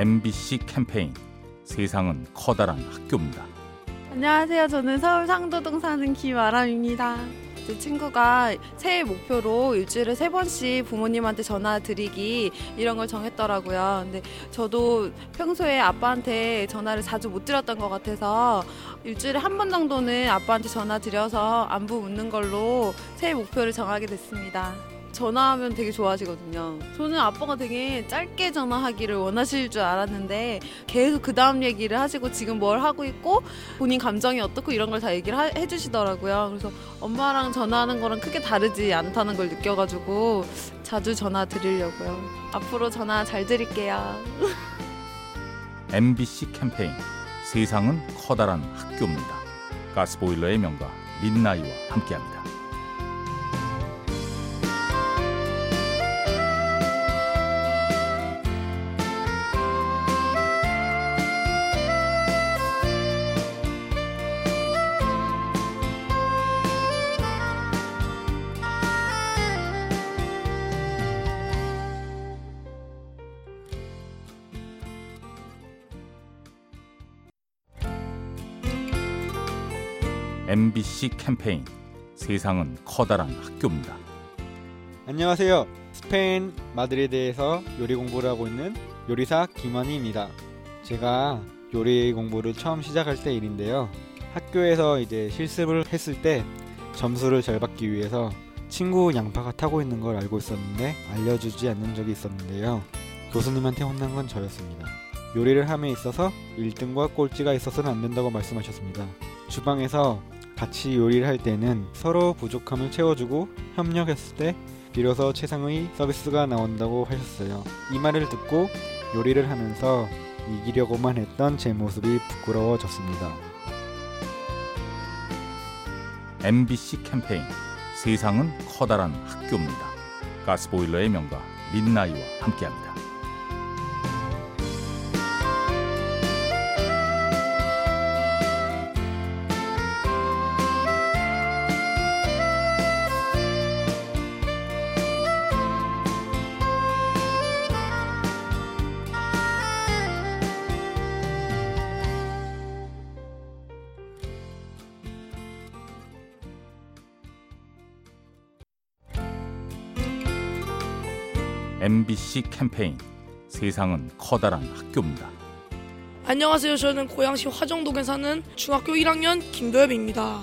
MBC 캠페인 세상은 커다란 학교입니다. 안녕하세요. 저는 서울 상도동 사는 김아람입니다. 제 친구가 새해 목표로 일주일에 세 번씩 부모님한테 전화 드리기 이런 걸 정했더라고요. 근데 저도 평소에 아빠한테 전화를 자주 못 드렸던 것 같아서 일주일에 한 번 정도는 아빠한테 전화 드려서 안부 묻는 걸로 새해 목표를 정하게 됐습니다. 전화하면 되게 좋아하시거든요. 저는 아빠가 되게 짧게 전화하기를 원하실 줄 알았는데 계속 그 다음 얘기를 하시고 지금 뭘 하고 있고 본인 감정이 어떻고 이런 걸 다 얘기를 하- 해주시더라고요. 그래서 엄마랑 전화하는 거랑 크게 다르지 않다는 걸 느껴가지고 자주 전화 드리려고요. 앞으로 전화 잘 드릴게요. MBC 캠페인 세상은 커다란 학교입니다. 가스보일러의 명가 민나이와 함께합니다. MBC 캠페인 세상은 커다란 학교입니다. 안녕하세요. 스페인 마드리드에서 요리 공부를 하고 있는 요리사 김원희입니다. 제가 요리 공부를 처음 시작할 때 일인데요. 학교에서 이제 실습을 했을 때 점수를 잘 받기 위해서 친구 양파가 타고 있는 걸 알고 있었는데 알려주지 않는 적이 있었는데요. 교수님한테 혼난 건 저였습니다. 요리를 함에 있어서 1등과 꼴찌가 있어서는 안 된다고 말씀하셨습니다. 주방에서 같이 요리를 할 때는 서로 부족함을 채워주고 협력했을 때 비로소 최상의 서비스가 나온다고 하셨어요. 이 말을 듣고 요리를 하면서 이기려고만 했던 제 모습이 부끄러워졌습니다. MBC 캠페인 세상은 커다란 학교입니다. 가스보일러의 명가 민나이와 함께합니다. MBC 캠페인 세상은 커다란 학교입니다. 안녕하세요. 저는 고양시 화정동에 사는 중학교 1학년 김도엽입니다.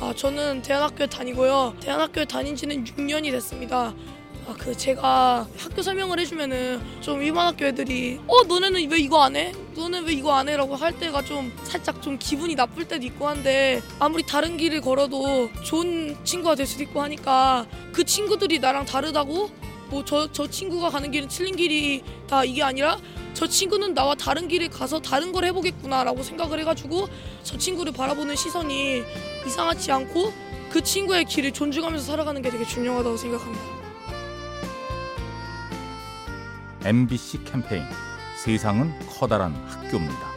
아, 저는 대안학교에 다니고요. 대안학교에 다닌 지는 6년이 됐습니다. 아, 그 제가 학교 설명을 해주면은 좀 일반 학교 애들이 어 너네는 왜 이거 안 해? 너는 왜 이거 안 해?라고 할 때가 좀 살짝 좀 기분이 나쁠 때도 있고 한데 아무리 다른 길을 걸어도 좋은 친구가 될 수도 있고 하니까 그 친구들이 나랑 다르다고 뭐 저 저 친구가 가는 길은 틀린 길이 다 이게 아니라 저 친구는 나와 다른 길을 가서 다른 걸 해보겠구나라고 생각을 해가지고 저 친구를 바라보는 시선이 이상하지 않고 그 친구의 길을 존중하면서 살아가는 게 되게 중요하다고 생각합니다. MBC 캠페인 세상은 커다란 학교입니다.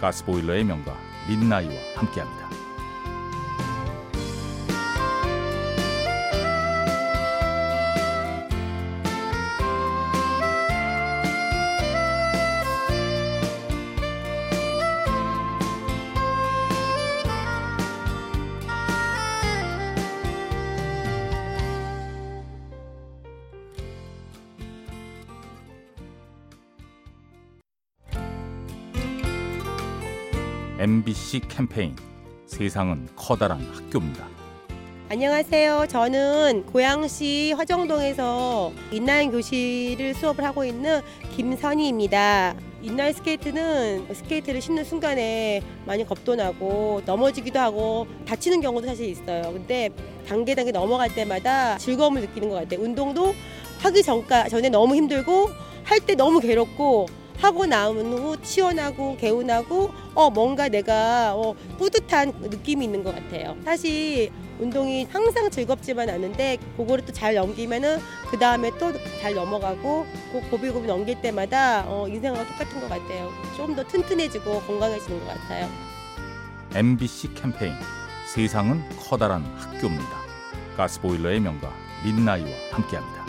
가스보일러의 명가 민나이와 함께합니다. MBC 캠페인 세상은 커다란 학교입니다. 안녕하세요. 저는 고양시 화정동에서 인라인 교실을 수업을 하고 있는 김선희입니다. 인라인 스케이트는 스케이트를 신는 순간에 많이 겁도 나고 넘어지기도 하고 다치는 경우도 사실 있어요. 근데 단계 단계 넘어갈 때마다 즐거움을 느끼는 것 같아요. 운동도 하기 전까 전에 너무 힘들고 할 때 너무 괴롭고 하고 나온 후 시원하고 개운하고 어 뭔가 내가 어 뿌듯한 느낌이 있는 것 같아요. 사실 운동이 항상 즐겁지만 않은데 그거를 또 잘 넘기면은 그 다음에 또 잘 넘어가고 그 고비고비 넘길 때마다 어, 인생과 똑같은 것 같아요. 좀 더 튼튼해지고 건강해지는 것 같아요. MBC 캠페인 세상은 커다란 학교입니다. 가스보일러의 명가 민나이와 함께합니다.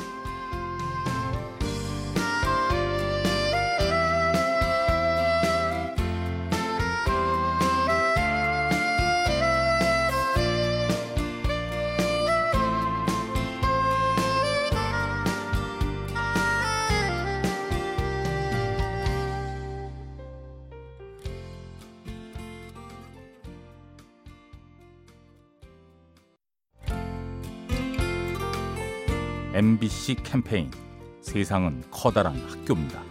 MBC 캠페인 세상은 커다란 학교입니다.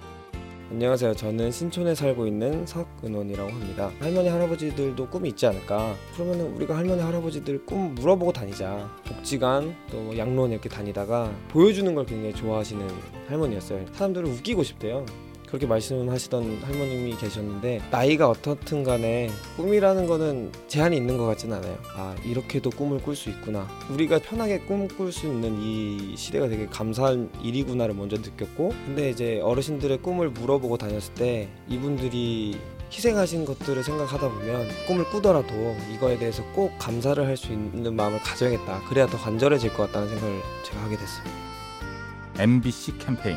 안녕하세요. 저는 신촌에 살고 있는 석은원이라고 합니다. 할머니 할아버지들도 꿈이 있지 않을까? 그러면 우리가 할머니 할아버지들 꿈 물어보고 다니자. 복지관 또 양로원 이렇게 다니다가 보여주는 걸 굉장히 좋아하시는 할머니였어요. 사람들을 웃기고 싶대요. 그렇게 말씀하시던 할머님이 계셨는데 나이가 어떻든 간에 꿈이라는 거는 제한이 있는 것 같지는 않아요. 아 이렇게도 꿈을 꿀 수 있구나. 우리가 편하게 꿈 꿀 수 있는 이 시대가 되게 감사한 일이구나를 먼저 느꼈고 근데 이제 어르신들의 꿈을 물어보고 다녔을 때 이분들이 희생하신 것들을 생각하다 보면 꿈을 꾸더라도 이거에 대해서 꼭 감사를 할 수 있는 마음을 가져야겠다. 그래야 더 간절해질 것 같다는 생각을 제가 하게 됐습니다. MBC 캠페인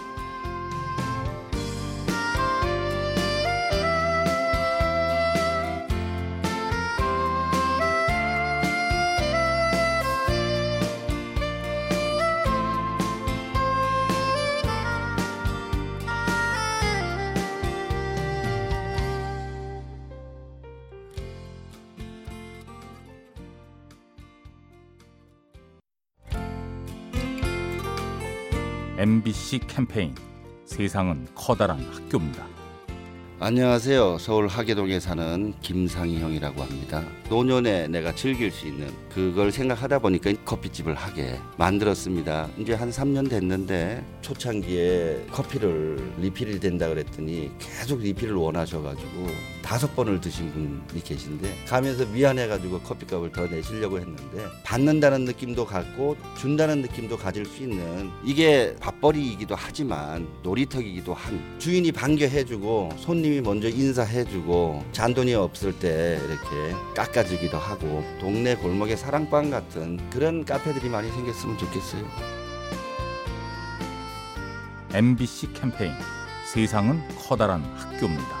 MBC 캠페인 세상은 커다란 학교입니다. 안녕하세요. 서울 하계동에 사는 김상희 형이라고 합니다. 노년에 내가 즐길 수 있는 그걸 생각하다 보니까 커피집을 하게 만들었습니다. 이제 한 3년 됐는데 초창기에 커피를 리필이 된다 그랬더니 계속 리필을 원하셔 가지고 다섯 번을 드신 분이 계신데 가면서 미안해가지고 커피값을 더 내시려고 했는데 받는다는 느낌도 갖고 준다는 느낌도 가질 수 있는 이게 밥벌이이기도 하지만 놀이터이기도 한 주인이 반겨해주고 손님이 먼저 인사해주고 잔돈이 없을 때 이렇게 깎아주기도 하고 동네 골목에 사랑방 같은 그런 카페들이 많이 생겼으면 좋겠어요. MBC 캠페인 세상은 커다란 학교입니다.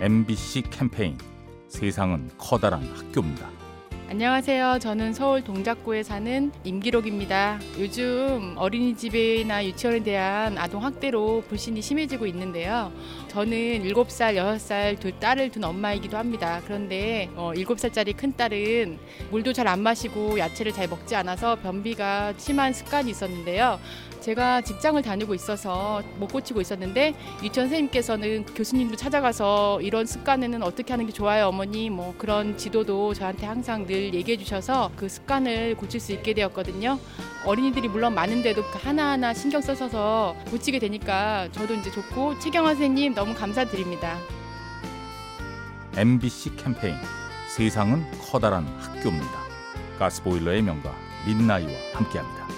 MBC 캠페인 세상은 커다란 학교입니다. 안녕하세요. 저는 서울 동작구에 사는 임기록입니다. 요즘 어린이집이나 유치원에 대한 아동 학대로 불신이 심해지고 있는데요. 저는 7살, 6살 두 딸을 둔 엄마이기도 합니다. 그런데 어, 7살짜리 큰 딸은 물도 잘 안 마시고 야채를 잘 먹지 않아서 변비가 심한 습관이 있었는데요. 제가 직장을 다니고 있어서 못 고치고 있었는데 유치원 선생님께서는 교수님도 찾아가서 이런 습관에는 어떻게 하는 게 좋아요 어머니 뭐 그런 지도도 저한테 항상 늘 얘기해 주셔서 그 습관을 고칠 수 있게 되었거든요 어린이들이 물론 많은데도 그 하나하나 신경 써서 고치게 되니까 저도 이제 좋고 최경화 선생님 너무 감사드립니다 MBC 캠페인 세상은 커다란 학교입니다. 가스보일러의 명가 민나이와 함께합니다.